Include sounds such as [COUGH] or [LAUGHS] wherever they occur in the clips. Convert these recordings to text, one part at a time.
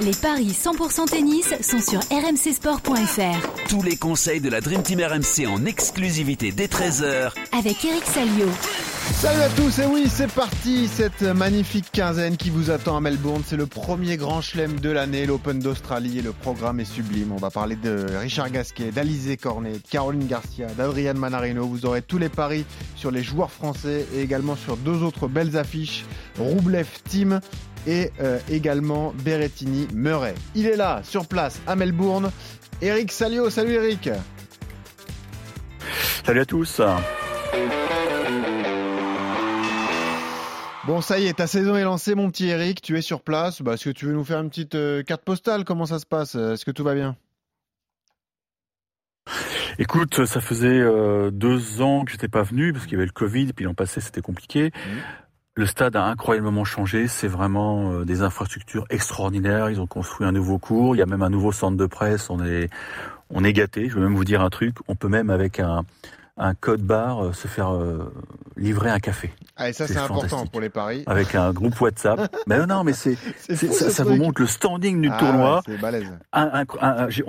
Les paris 100% tennis sont sur rmcsport.fr. Tous les conseils de la Dream Team RMC en exclusivité dès 13h avec Eric Salio. Salut à tous et oui c'est parti cette magnifique quinzaine qui vous attend à Melbourne. C'est le premier grand chelem de l'année. l'Open d'Australie et le programme est sublime. On va parler de Richard Gasquet d'Alizé Cornet de Caroline Garcia d'Adrian Manarino. Vous aurez tous les paris sur les joueurs français et également sur deux autres belles affiches. Roublev Team et euh, également Berrettini Murray il est là sur place à Melbourne Eric Salio salut Eric Salut à tous Bon, ça y est, ta saison est lancée, mon petit Eric. Tu es sur place. Bah, Est-ce que tu veux nous faire une petite euh, carte postale? Comment ça se passe? Est-ce que tout va bien? Écoute, ça faisait euh, deux ans que j'étais pas venu parce qu'il y avait le Covid, et puis l'an passé c'était compliqué. Mmh. Le stade a incroyablement changé. C'est vraiment euh, des infrastructures extraordinaires. Ils ont construit un nouveau cours. Il y a même un nouveau centre de presse. On est, on est gâté. Je veux même vous dire un truc. On peut même avec un, un code barre euh, se faire euh, livrer un café. Ah, et ça, c'est important pour les paris. Avec un groupe WhatsApp. [LAUGHS] mais non, mais c'est, ça, ce ça vous montre le standing du Ah, tournoi. ouais, c'est balèze.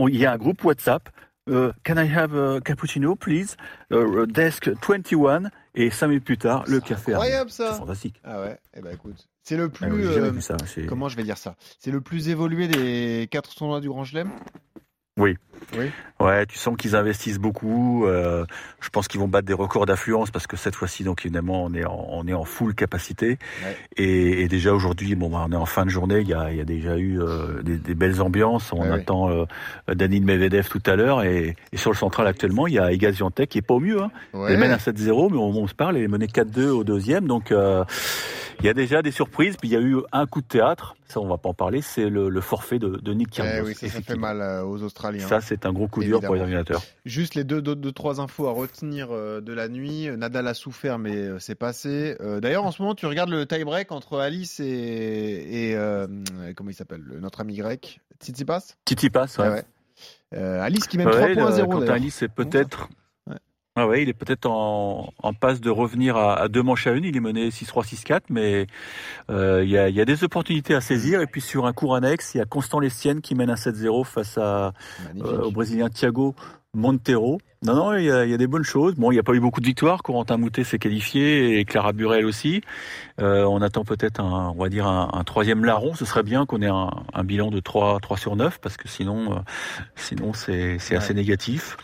Il y a un groupe WhatsApp. Euh, can I have a cappuccino, please? Euh, desk 21. Et cinq minutes plus tard, le café incroyable, ça. C'est fantastique. Ah ouais, eh ben écoute, c'est le Ah plus. oui, j'ai jamais euh, vu ça. Comment je vais dire ça? C'est le plus évolué des quatre tournois du Grand Chelem? Oui. Oui. Ouais, tu sens qu'ils investissent beaucoup. euh, je pense qu'ils vont battre des records d'affluence parce que cette fois-ci, donc évidemment, on est en, on est en full capacité. Ouais. Et, et déjà aujourd'hui, bon, bah, on est en fin de journée. Il y a, il y a déjà eu euh, des, des belles ambiances. On Ouais, attend euh, Danil Medvedev tout à l'heure. Et, et sur le central actuellement, il y a Iga Swiatek qui est pas au mieux. Hein. Ouais. Elle mène à 7-0, mais on, on se parle, elle est menée 4-2 au deuxième. Donc euh, il y a déjà des surprises. Puis il y a eu un coup de théâtre. Ça, on va pas en parler. C'est le, le forfait de, de Nick Eh Kyrgios. oui, ça, ça fait mal euh, aux Australiens. Ça, c'est un gros coup dur pour les ordinateurs. Juste les deux, deux, deux, trois infos à retenir euh, de la nuit. Nadal a souffert, mais euh, c'est passé. Euh, D'ailleurs, en ce moment, tu regardes le tie-break entre Alice et, et euh, comment il s'appelle, le- notre ami grec, Tsitsipas? Titi passe, ouais. Ah ouais. Euh, Alice qui mène Ouais, 3 le- points à 0 Quentin d'ailleurs. Alice, c'est peut-être. Ah ouais, il est peut-être en, en passe de revenir à, à deux manches à une. Il est mené 6-3, 6-4, mais euh, il y, a, il y a des opportunités à saisir. Et puis sur un cours annexe, il y a Constant Lestienne qui mène un 7-0 face à, euh, au Brésilien Thiago Montero. Non, non, il y, a, il y a des bonnes choses. Bon, il n'y a pas eu beaucoup de victoires. Corentin Moutet s'est qualifié et Clara Burel aussi. Euh, on attend peut-être un, on va dire un, un troisième larron. Ce serait bien qu'on ait un, un bilan de 3, 3 sur 9 parce que sinon, euh, sinon c'est, assez négatif.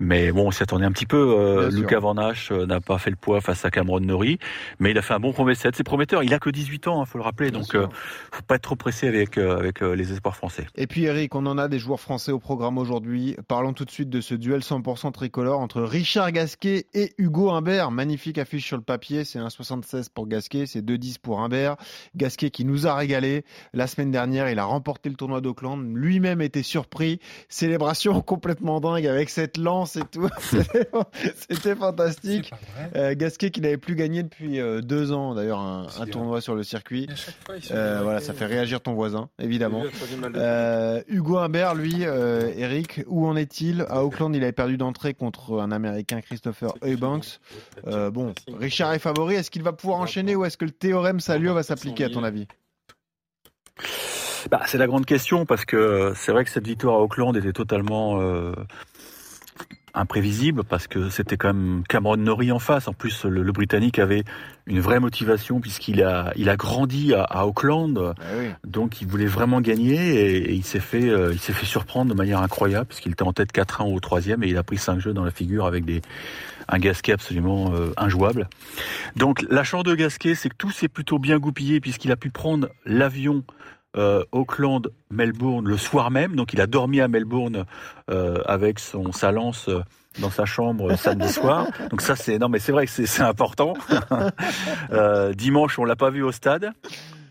Mais bon, on s'y attendait un petit peu. Euh. Lucas Van n'a pas fait le poids face à Cameron Norrie, mais il a fait un bon premier set. C'est prometteur. Il a que 18 ans, il faut le rappeler. Bien donc, euh, faut pas être trop pressé avec avec les espoirs français. Et puis Eric, on en a des joueurs français au programme aujourd'hui. Parlons tout de suite de ce duel 100% tricolore entre Richard Gasquet et Hugo Humbert. Magnifique affiche sur le papier, c'est 1,76 pour Gasquet, c'est 2,10 pour Humbert. Gasquet qui nous a régalé. La semaine dernière, il a remporté le tournoi d'Auckland. Lui-même était surpris. Célébration [LAUGHS] complètement dingue avec cette lance et tout. [LAUGHS] C'était- fantastique. Euh, Gasquet qui n'avait plus gagné depuis euh, deux ans, d'ailleurs, un, un tournoi sur le circuit. Euh, voilà, ça fait réagir ton voisin, évidemment. Euh, Hugo Humbert, lui, euh, Eric, où en est-il? À Auckland, il avait perdu d'entrée contre un Américain, Christopher Eubanks. Euh, bon, Richard est favori. Est-ce qu'il va pouvoir enchaîner ou est-ce que le théorème Salio va s'appliquer, à ton avis Bah, c'est la grande question parce que euh, c'est vrai que cette victoire à Auckland était totalement euh, imprévisible parce que c'était quand même Cameron Norrie en face. En plus, le, le Britannique avait une vraie motivation puisqu'il a il a grandi à, à Auckland, Ah oui. donc il voulait vraiment gagner et, et il s'est fait euh, il s'est fait surprendre de manière incroyable puisqu'il était en tête 4-1 au troisième et il a pris 5 jeux dans la figure avec des un Gasquet absolument euh, injouable. Donc la chance de Gasquet, c'est que tout s'est plutôt bien goupillé puisqu'il a pu prendre l'avion euh, Auckland, Melbourne le soir même. Donc il a dormi à Melbourne euh, avec son sa lance euh, dans sa chambre euh, samedi [LAUGHS] soir. Donc ça c'est non mais c'est vrai que c'est c'est important. [LAUGHS] Euh, dimanche on l'a pas vu au stade.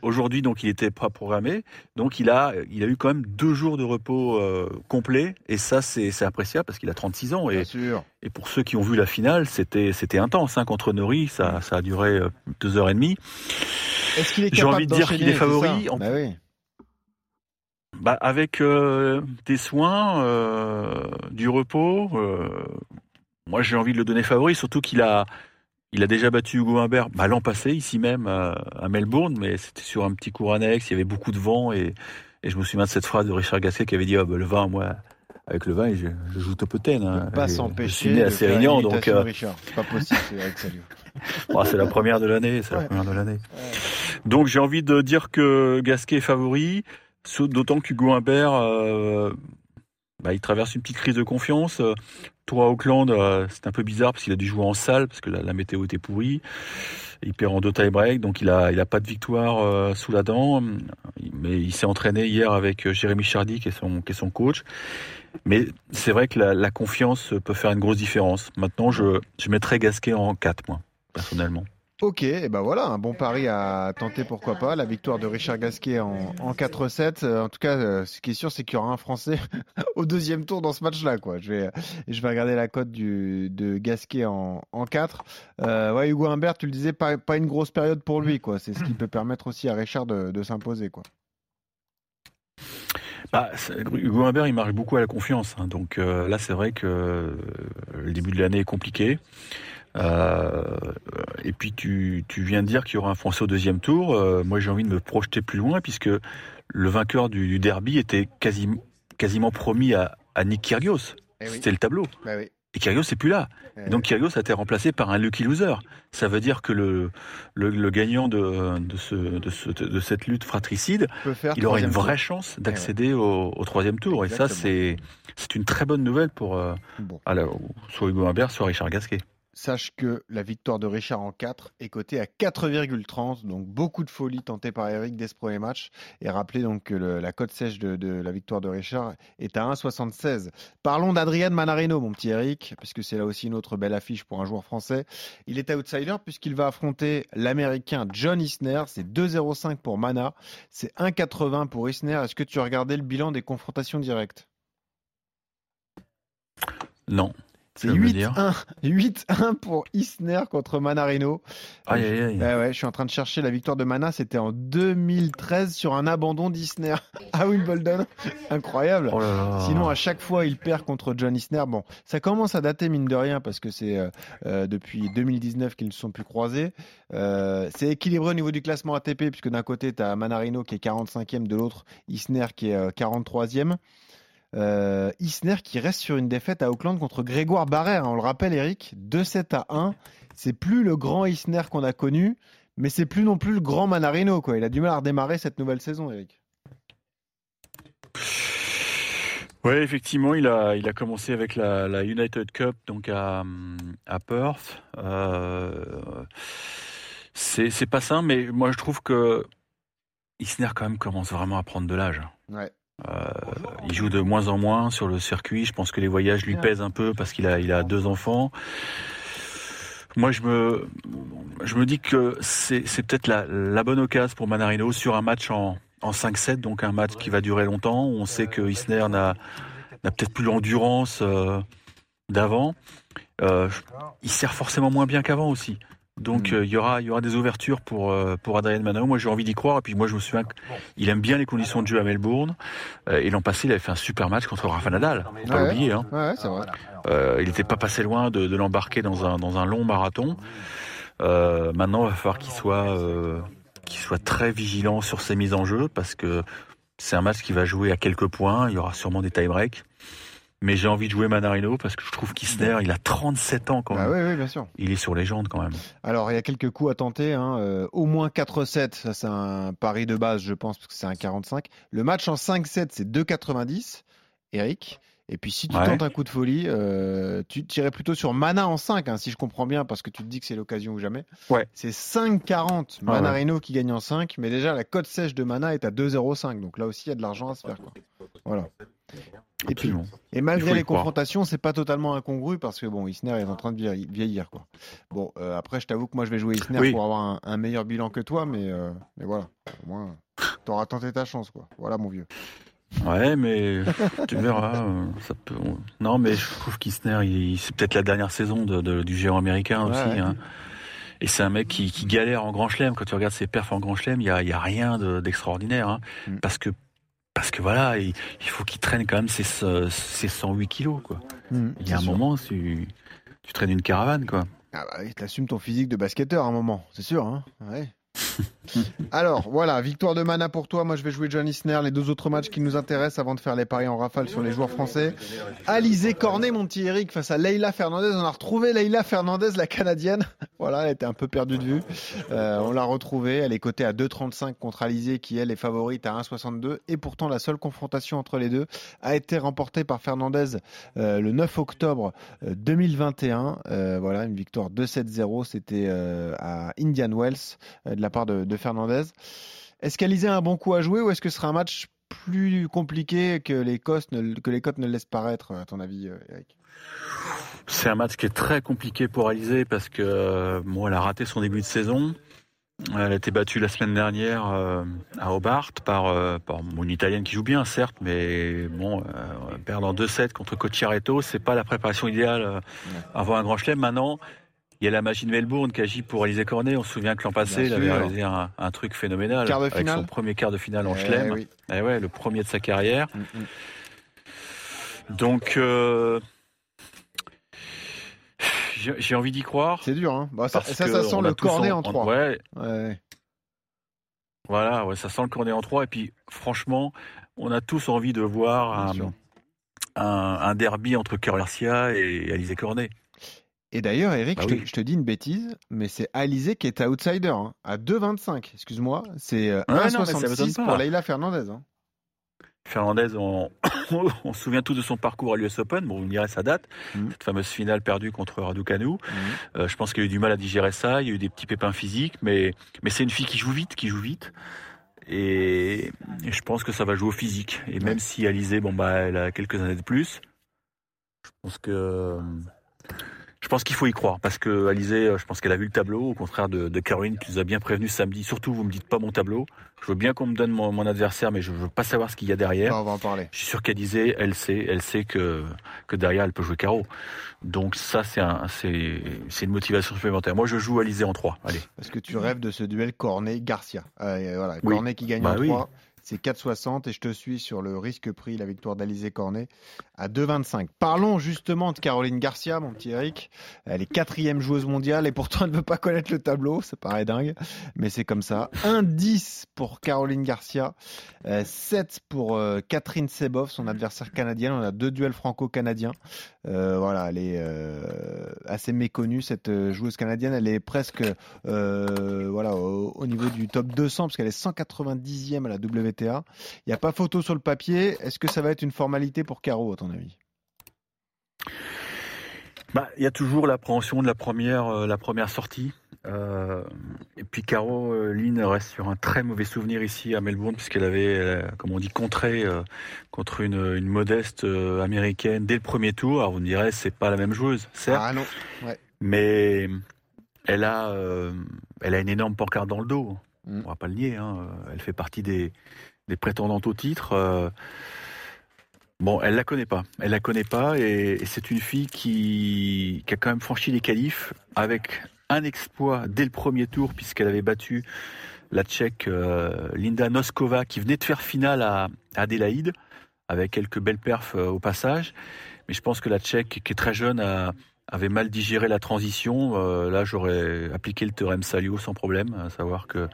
Aujourd'hui donc il était pas programmé. Donc il a il a eu quand même deux jours de repos euh, complet et ça c'est c'est appréciable parce qu'il a 36 ans et Bien sûr. et pour ceux qui ont vu la finale, c'était c'était intense hein, contre Nori, ça ça a duré euh, deux heures et demie. Est-ce qu'il est J'ai envie de dire qu'il est favori. ça En- Bah oui. Bah, avec euh, des soins, euh, du repos, euh, moi j'ai envie de le donner favori, surtout qu'il a il a déjà battu Hugo Humbert bah, l'an passé ici même à, à Melbourne, mais c'était sur un petit cours annexe, il y avait beaucoup de vent et Et je me souviens de cette phrase de Richard Gasquet qui avait dit, oh, bah, le vin, moi, avec le vin, je, je joue top 10. Hein. Pas s'empêcher. Je suis né à donc euh. C'est pas possible, Salio. [LAUGHS] bon, c'est la première de l'année. C'est Ouais. la première de l'année. Donc j'ai envie de dire que Gasquet est favori, d'autant qu'Hugo Humbert, euh, bah, il traverse une petite crise de confiance. Euh, à Auckland, euh, c'est un peu bizarre parce qu'il a dû jouer en salle parce que la, météo était pourrie. Il perd en deux tie-break, donc il a, il a pas de victoire sous la dent. Mais il s'est entraîné hier avec Jérémy Chardy, qui est son, qui est son coach. Mais c'est vrai que la, la confiance peut faire une grosse différence. Maintenant, je, je mettrais Gasquet en 4, moi, personnellement. Ok, et ben voilà, un bon pari à tenter, pourquoi pas. La victoire de Richard Gasquet en, en 4-7. Euh, En tout cas, euh, ce qui est sûr, c'est qu'il y aura un Français [LAUGHS] au deuxième tour dans ce match-là. Je vais, je vais regarder la cote de Gasquet en, en 4. Euh, ouais, Hugo Humbert, tu le disais, pas, une grosse période pour lui. quoi. C'est ce qui peut permettre aussi à Richard de, s'imposer. quoi. Bah, Hugo Humbert, il marche beaucoup à la confiance. hein. donc là, c'est vrai que le début de l'année est compliqué. Euh, et puis tu, tu viens de dire qu'il y aura un Français au deuxième tour. Euh, moi, j'ai envie de me projeter plus loin puisque le vainqueur du, du derby était quasi, quasiment promis à, à Nick Kyrgios. Eh oui. C'était le tableau. Oui. Et Kyrgios n'est plus là. Et donc Kyrgios a été remplacé par un lucky loser. Ça veut dire que le, le, le gagnant de, de, ce, de, ce, de cette lutte fratricide il aura une tour. vraie chance d'accéder au, au troisième tour. Et ça, c'est c'est une très bonne nouvelle pour euh, Bon. soit Hugo Humbert, soit Richard Gasquet. Sache que la victoire de Richard en 4 est cotée à 4,30, donc beaucoup de folie tentée par Eric dès ce premier match. Et rappelez donc que la cote sèche de, de la victoire de Richard est à 1,76. Parlons d'Adrian Manarino, mon petit Eric, puisque c'est là aussi une autre belle affiche pour un joueur français. Il est outsider puisqu'il va affronter l'Américain John Isner. C'est 2,05 pour Mana, c'est 1,80 pour Isner. Est-ce que tu as regardé le bilan des confrontations directes? Non. C'est Tu veux me dire 8-1 8-1 [LAUGHS] pour Isner contre Manarino. Aïe, aïe, aïe. Ouais, ouais, je suis en train de chercher la victoire de Mana. C'était en 2013 sur un abandon d'Isner [LAUGHS] à Wimbledon. Incroyable. Oh là là. Sinon, à chaque fois, il perd contre John Isner. Bon, ça commence à dater, mine de rien, parce que c'est euh, euh, depuis 2019 qu'ils ne se sont plus croisés. Euh, c'est équilibré au niveau du classement ATP, puisque d'un côté, tu as Manarino qui est 45e, de l'autre, Isner qui est euh, 43e. Euh, Isner qui reste sur une défaite à Auckland contre Grégoire Barrère. hein. On le rappelle, Eric, 2-7 à 1. C'est plus le grand Isner qu'on a connu, mais c'est plus non plus le grand Manarino. Quoi. Il a du mal à redémarrer cette nouvelle saison, Eric. Ouais, effectivement, il a, il a commencé avec la, la United Cup, donc à, à Perth. Euh, c'est c'est pas simple, mais moi je trouve que Isner quand même commence vraiment à prendre de l'âge. Ouais. Euh, il joue de moins en moins sur le circuit. Je pense que les voyages lui pèsent un peu parce qu'il a, il a deux enfants. Moi, je me, je me dis que c'est c'est peut-être la, la bonne occasion pour Manarino sur un match en, en 5-7, donc un match qui va durer longtemps. On sait que Isner n'a n'a peut-être plus l'endurance euh, d'avant. Euh, il sert forcément moins bien qu'avant aussi. Donc Mm. euh, il y aura il y aura des ouvertures pour euh, pour Adrien Manarino. Moi j'ai envie d'y croire et puis moi je me souviens qu'il aime bien les conditions de jeu à Melbourne. Euh, et l'an passé il avait fait un super match contre Rafa Nadal. Faut Pas Ouais. l'oublier. Hein. Ouais, ouais, c'est vrai. Euh, il n'était pas passé loin de, de l'embarquer dans un, dans un long marathon. Euh, maintenant, il va falloir qu'il soit, euh, qu'il soit très vigilant sur ses mises en jeu parce que c'est un match qui va jouer à quelques points. Il y aura sûrement des tie-breaks. Mais j'ai envie de jouer Manarino parce que je trouve qu'Isner, il a 37 ans quand Bah même. oui, oui, bien sûr. Il est sur légende quand même. Alors, il y a quelques coups à tenter. hein. Euh, au moins 4-7, ça c'est un pari de base, je pense, parce que c'est un 45. Le match en 5-7, c'est 2,90, Eric? Et puis, si tu Ouais. tentes un coup de folie, euh, tu tirais plutôt sur Mana en 5, hein, si je comprends bien, parce que tu te dis que c'est l'occasion ou jamais. Ouais. C'est 5,40 Ouais, Manarino qui gagne en 5, mais déjà la cote sèche de Mana est à 2,05. Donc là aussi, il y a de l'argent à se faire. Quoi. Voilà. Et puis, et malgré les confrontations, c'est pas totalement incongru parce que bon, Isner est en train de vieillir. vieillir, quoi. Bon, euh, après, je t'avoue que moi, je vais jouer Isner Oui. pour avoir un, un meilleur bilan que toi, mais, euh, mais voilà, au moins, t'auras tenté ta chance, quoi. Voilà, mon vieux. Ouais, mais [LAUGHS] tu verras. euh, Ça peut... Non, mais je trouve qu'Isner, il... c'est peut-être la dernière saison de, de- du géant américain Ouais, aussi. ouais. hein. Et c'est un mec qui, qui galère en grand chelem. Quand tu regardes ses perfs en grand chelem, il y a, y a rien de- d'extraordinaire. hein. Mm. Parce que parce que voilà, il, il faut qu'il traîne quand même ses, ses 108 kilos. Quoi. Il y a un sûr. moment, tu, tu traînes une caravane. quoi. Ah bah oui, t'assumes ton physique de basketteur à un moment, c'est sûr. Hein ouais. [LAUGHS] [LAUGHS] Alors voilà, victoire de Mana pour toi. Moi je vais jouer John Isner. Les deux autres matchs qui nous intéressent avant de faire les paris en rafale sur les joueurs français. Alizé Cornet, mon petit Eric, face à Leila Fernandez. On a retrouvé Leila Fernandez, la canadienne. [LAUGHS] Voilà, elle était un peu perdue de vue. Euh, on l'a retrouvée. Elle est cotée à 2,35 contre Alizé qui elle est favorite à 1,62. Et pourtant la seule confrontation entre les deux a été remportée par Fernandez euh, le 9 octobre 2021. Euh, voilà, une victoire 2-7-0. C'était à Indian Wells de la part de, de Fernandez. Est-ce qu'Alizé a un bon coup à jouer ou est-ce que ce sera un match plus compliqué que les, cotes ne, que les cotes ne le laissent paraître, à ton avis, Eric? C'est un match qui est très compliqué pour Alizé parce que bon, elle a raté son début de saison. Elle a été battue la semaine dernière euh, à Hobart par, euh, par une Italienne qui joue bien, certes, mais bon, euh, perdre en 2-7 contre Cocciaretto, c'est pas la préparation idéale avant un grand chelem. Maintenant, il y a la machine Melbourne qui agit pour Alizé Cornet. On se souvient que l'an passé, il avait réalisé un, un, truc phénoménal. Quart de avec finale. son premier quart de finale en Eh chelem. oui. Eh ouais, le premier de sa carrière. Mm, mm. Donc, euh, j'ai envie d'y croire. C'est dur, hein bah, Ça, sent le cornet en 3. Ouais, Ouais. voilà, ouais, ça sent le cornet en 3. Et puis, franchement, on a tous envie de voir un, sûr. un, un derby entre Cœur Garcia et Alizé Cornet. Et d'ailleurs, Eric, Bah je, te, oui. je te dis une bêtise, mais c'est Alizé qui est outsider, hein, à 2,25. Excuse-moi, c'est euh, Ouais, non, mais ça m'étonne 1,66 pas. pour Leila Fernandez. hein. Fernandez, on, [COUGHS] on se souvient tous de son parcours à l'US Open. Bon, vous me direz sa date, Mhm. cette fameuse finale perdue contre Raducanu. Mhm. Euh, je pense qu'il a eu du mal à digérer ça. Il y a eu des petits pépins physiques, mais, mais c'est une fille qui joue vite, qui joue vite. Et, et je pense que ça va jouer au physique. Et même si Alizé, bon bah, elle a quelques années de plus, je pense que je pense qu'il faut y croire parce que Alizé, je pense qu'elle a vu le tableau, au contraire de, de Caroline qui nous a bien prévenu samedi. Surtout, vous me dites pas mon tableau. Je veux bien qu'on me donne mon, mon adversaire, mais je veux pas savoir ce qu'il y a derrière. On va en parler. Je suis sûr qu'Alizé, elle sait, elle sait que que derrière elle peut jouer carreau. Donc ça, c'est un, c'est c'est une motivation supplémentaire. Moi, je joue Alizé en 3. Allez. Parce que tu rêves de ce duel Cornet-Garcia. Euh, voilà, Oui. Cornet qui gagne Bah en oui. 3, c'est 4,60 et je te suis sur le risque prix, la victoire d'Alizé Cornet à 2,25. Parlons justement de Caroline Garcia, mon petit Eric. Elle est quatrième joueuse mondiale et pourtant elle ne veut pas connaître le tableau, ça paraît dingue, mais c'est comme ça. 1,10 pour Caroline Garcia, euh, 7 pour euh, Catherine Sebov, son adversaire canadienne. On a deux duels franco-canadiens. Euh, voilà, elle est euh, assez méconnue cette euh, joueuse canadienne. Elle est presque euh, au niveau du top 200 parce qu'elle est 190e à la WTA. Il n'y a pas photo sur le papier. Est-ce que ça va être une formalité pour Caro à ton avis? Bah, il y a toujours l'appréhension de la première, euh, la première sortie. Euh, et puis Caro euh, Lynn reste sur un très mauvais souvenir ici à Melbourne puisqu'elle avait, euh, comme on dit, contré contre une, une modeste américaine dès le premier tour. Alors vous me direz, c'est pas la même joueuse, certes, Ah non. mais elle a, elle a une énorme pancarte dans le dos. Mm. On va pas le nier. Hein. Elle fait partie des, prétendantes au titre. Euh, Bon, elle la connaît pas. Elle la connaît pas et, c'est une fille qui, a quand même franchi les qualifs avec un exploit dès le premier tour puisqu'elle avait battu la Tchèque euh, Linda Noskova qui venait de faire finale à, à Adélaïde avec quelques belles perfs euh, au passage. Mais je pense que la Tchèque qui est très jeune a, avait mal digéré la transition. Euh, là, j'aurais appliqué le théorème Salio sans problème, à savoir que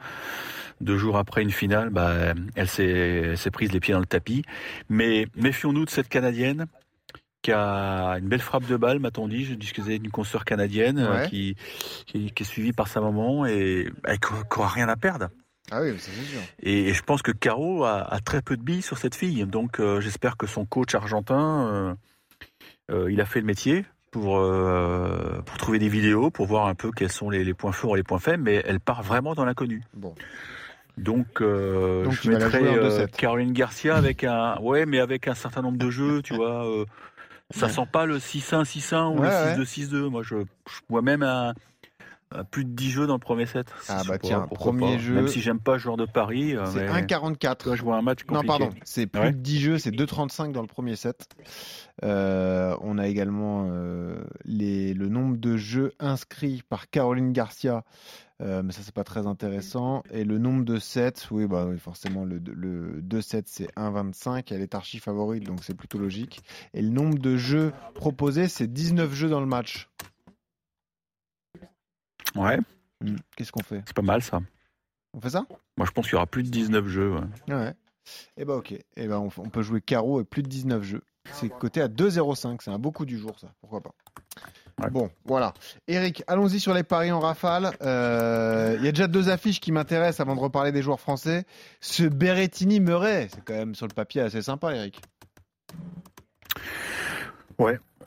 deux jours après une finale, bah, elle s'est prise les pieds dans le tapis. Mais méfions-nous de cette Canadienne qui a une belle frappe de balle, m'a-t-on dit. Je discutais d'une consoeur canadienne euh, Ouais. qui, qui, qui est suivie par sa maman et bah, qui n'aura rien à perdre. Ah oui, c'est sûr. Et, et je pense que Caro a, a très peu de billes sur cette fille. Donc euh, j'espère que son coach argentin, il a fait le métier pour, euh, pour trouver des vidéos, pour voir un peu quels sont les, les points forts et les points faibles, mais elle part vraiment dans l'inconnu. Bon. Donc, euh, Donc, je mettrais euh, 2-7. Caroline Garcia avec un, ouais, mais avec un certain nombre de jeux, tu vois. euh, ça Ouais. sent pas le 6-1, 6-1 ou Ouais, le 6-2, 6-2. Moi, je, je vois même un plus de 10 jeux dans le premier set. Ah bah tiens, premier pas. jeu. Même si j'aime pas ce genre de pari, euh, C'est mais 1,44. toi, je vois un match compliqué. Non, pardon, c'est plus Ouais. de 10 jeux, c'est 2,35 dans le premier set. Euh, on a également euh, les, le nombre de jeux inscrits par Caroline Garcia, euh, mais ça, c'est pas très intéressant. Et le nombre de sets, oui, bah, oui forcément, le, le 2 sets, c'est 1,25. Elle est archi favorite, donc c'est plutôt logique. Et le nombre de jeux proposés, c'est 19 jeux dans le match. Ouais, Hmm, Qu'est-ce qu'on fait? C'est pas mal ça. On fait ça? Moi, je pense qu'il y aura plus de 19 jeux. ouais. Ouais. Eh ben ok. Eh ben on, on peut jouer carreau avec plus de 19 jeux. C'est coté à 2,05. C'est un beau coup du jour, ça. Pourquoi pas? Ouais. Bon, voilà. Eric, allons-y sur les paris en rafale. Euh, Il y a déjà deux affiches qui m'intéressent avant de reparler des joueurs français. Ce Berrettini Murray, c'est quand même sur le papier assez sympa, Eric.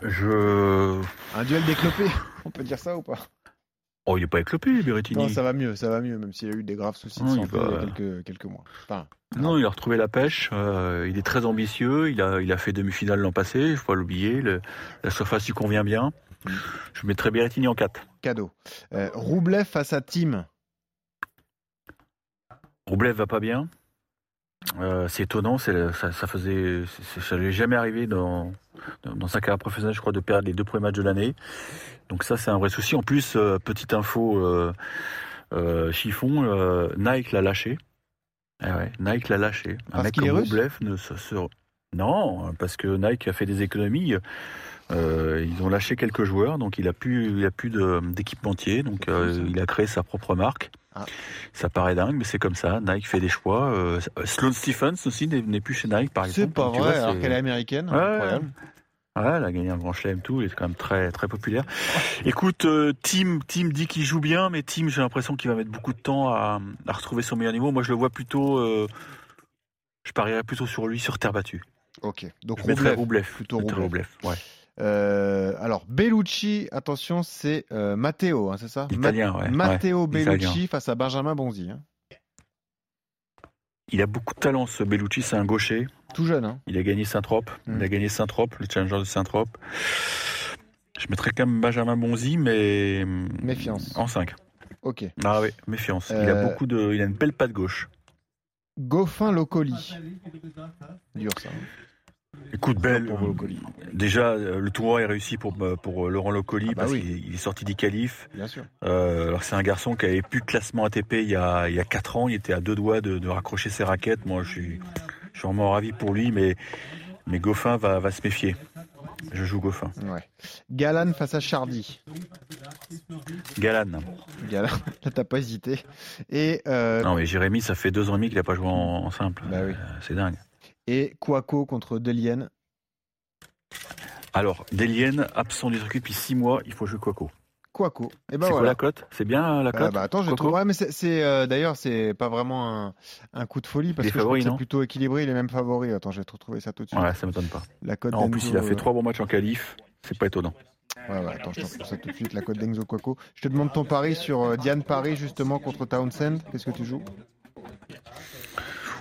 Je. Un duel déclopé, [LAUGHS] on peut dire ça ou pas? Oh, il est pas éclopé, Berrettini. Non, ça va mieux, ça va mieux, même s'il a eu des graves soucis de Non, il va- il y a quelques, quelques mois. Enfin, Non, il a retrouvé la pêche. euh, il est très ambitieux. Il a, il a fait demi-finale l'an passé. Il faut pas l'oublier. La surface lui convient bien. Mm. Je mettrais Berrettini en 4. cadeau. Euh, Roublev face à Tim. Roublev va pas bien. Euh, c'est étonnant. c'est- ça, ça faisait, c'est- ça lui est jamais arrivé dans, dans, dans sa carrière professionnelle, je crois, de perdre les deux premiers matchs de l'année. Donc ça, c'est un vrai souci. En plus, euh, petite info euh, chiffon, Nike l'a lâché. Eh ouais, Nike l'a lâché. Un Parce mec comme ne se, se- Non, parce que Nike a fait des économies. Ils ont lâché quelques joueurs, donc il a plus, il a plus de- d'équipementier, donc il a créé sa propre marque. Ah. Ça paraît dingue, mais c'est comme ça. Nike fait des choix. Euh, Sloane Stephens aussi n'est plus chez Nike, par exemple. C'est pas Donc, vrai, vois, alors qu'elle est américaine. Ouais, Incroyable. Ouais, elle a gagné un grand chelem, tout. Il est quand même très très populaire. Écoute, euh, Tim, Tim dit qu'il joue bien, mais Tim, j'ai l'impression qu'il va mettre beaucoup de temps à, à retrouver son meilleur niveau. Moi, je le vois plutôt. euh, je parierais plutôt sur lui sur terre battue. Ok, donc Je Roublev. Roublev. plutôt Roublev. Roublev, Ouais. Euh, alors, Bellucci, attention, c'est euh, Matteo, hein, c'est ça? Italien, ouais. Matteo ouais, Bellucci italien. face à Benjamin Bonzi. hein. Il a beaucoup de talent, ce Bellucci. C'est un gaucher. Tout jeune, hein Il a gagné Saint-Trope. Mm. Il a gagné Saint-Trope, le challenger de Saint-Trope. Je mettrais quand même Benjamin Bonzi, mais. Méfiance. En 5. Ok. Ah oui, méfiance. Il Euh, a beaucoup de. Il a une belle patte gauche. Goffin Locoli. Dur ça. Hein. Écoute, belle. Pour Locoli. Déjà, euh, le tournoi est réussi pour, euh, pour Laurent Locoli Ah bah parce oui. qu'il il est sorti du qualif. Bien sûr. Euh, alors c'est un garçon qui avait plus de classement ATP il y a, il y a 4 ans. Il était à deux doigts de, de raccrocher ses raquettes. Moi, je suis, je suis vraiment ravi pour lui, mais, mais Goffin va, va se méfier. Je joue Goffin. Ouais. Galan face à Chardy. Galan. Galan, [LAUGHS] là t'as pas hésité. Et, euh, Non, mais Jérémy, ça fait deux ans et demi qu'il n'a pas joué en, en simple. Bah oui. Euh, c'est dingue. Et Quaco contre Delien. Alors, Delienne, absent du circuit depuis 6 mois, il faut jouer Quaco. Quaco. Et ben c'est quoi la cote? C'est bien la Ah cote? bah attends, je trouverai, mais c'est, euh, d'ailleurs c'est pas vraiment un, un coup de folie parce Les que que c'est plutôt équilibré, il est même favori. Attends, je vais te retrouver ça tout de suite. Ouais, ça m'étonne pas. La cote en plus, il a fait euh, trois bons matchs en qualif. C'est pas étonnant. Ouais, ouais, attends, je ça tout de suite, la cote d'Enzo Quaco. Je te demande ton pari sur euh, Diane Paris justement contre Townsend. Qu'est-ce que tu joues?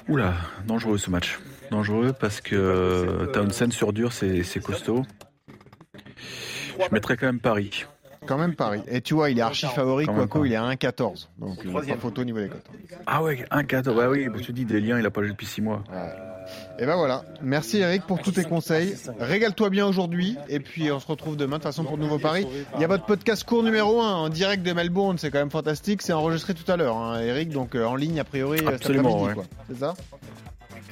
Oula, dangereux ce match. Dangereux parce que euh, Townsend sur dur, c'est costaud. Je mettrais quand même Paris. Quand même Paris. Et tu vois, il est archi favori, Quaco, il est à 1,14. Donc il n'y a pas photo au niveau des cotes. Ah ouais, 1-4. Bah oui, bah tu dis, des liens, il a pas joué depuis 6 mois. Et ben voilà. Merci Eric pour tous tes conseils. Régale-toi bien aujourd'hui. Et puis on se retrouve demain de toute façon pour de nouveaux paris. Il y a votre podcast court numéro 1 en direct de Melbourne. C'est quand même fantastique. C'est enregistré tout à l'heure, hein, Eric. Donc euh, en ligne a priori euh, cet Absolument, après-midi, ouais. C'est ça?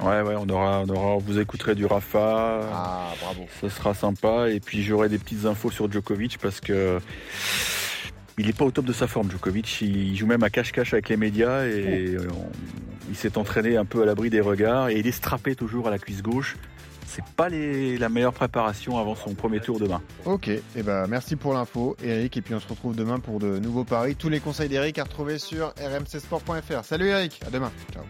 Ouais, ouais, on aura, on aura, vous écouterez du Rafa. Ah, bravo. Ce sera sympa. Et puis j'aurai des petites infos sur Djokovic parce que il n'est pas au top de sa forme, Djokovic. Il joue même à cache-cache avec les médias et Oh. on- il s'est entraîné un peu à l'abri des regards et il est strappé toujours à la cuisse gauche. C'est pas les- la meilleure préparation avant son premier tour demain. Ok, et ben merci pour l'info, Eric. Et puis on se retrouve demain pour de nouveaux paris. Tous les conseils d'Eric à retrouver sur rmcsport.fr. Salut Eric, à demain. Ciao.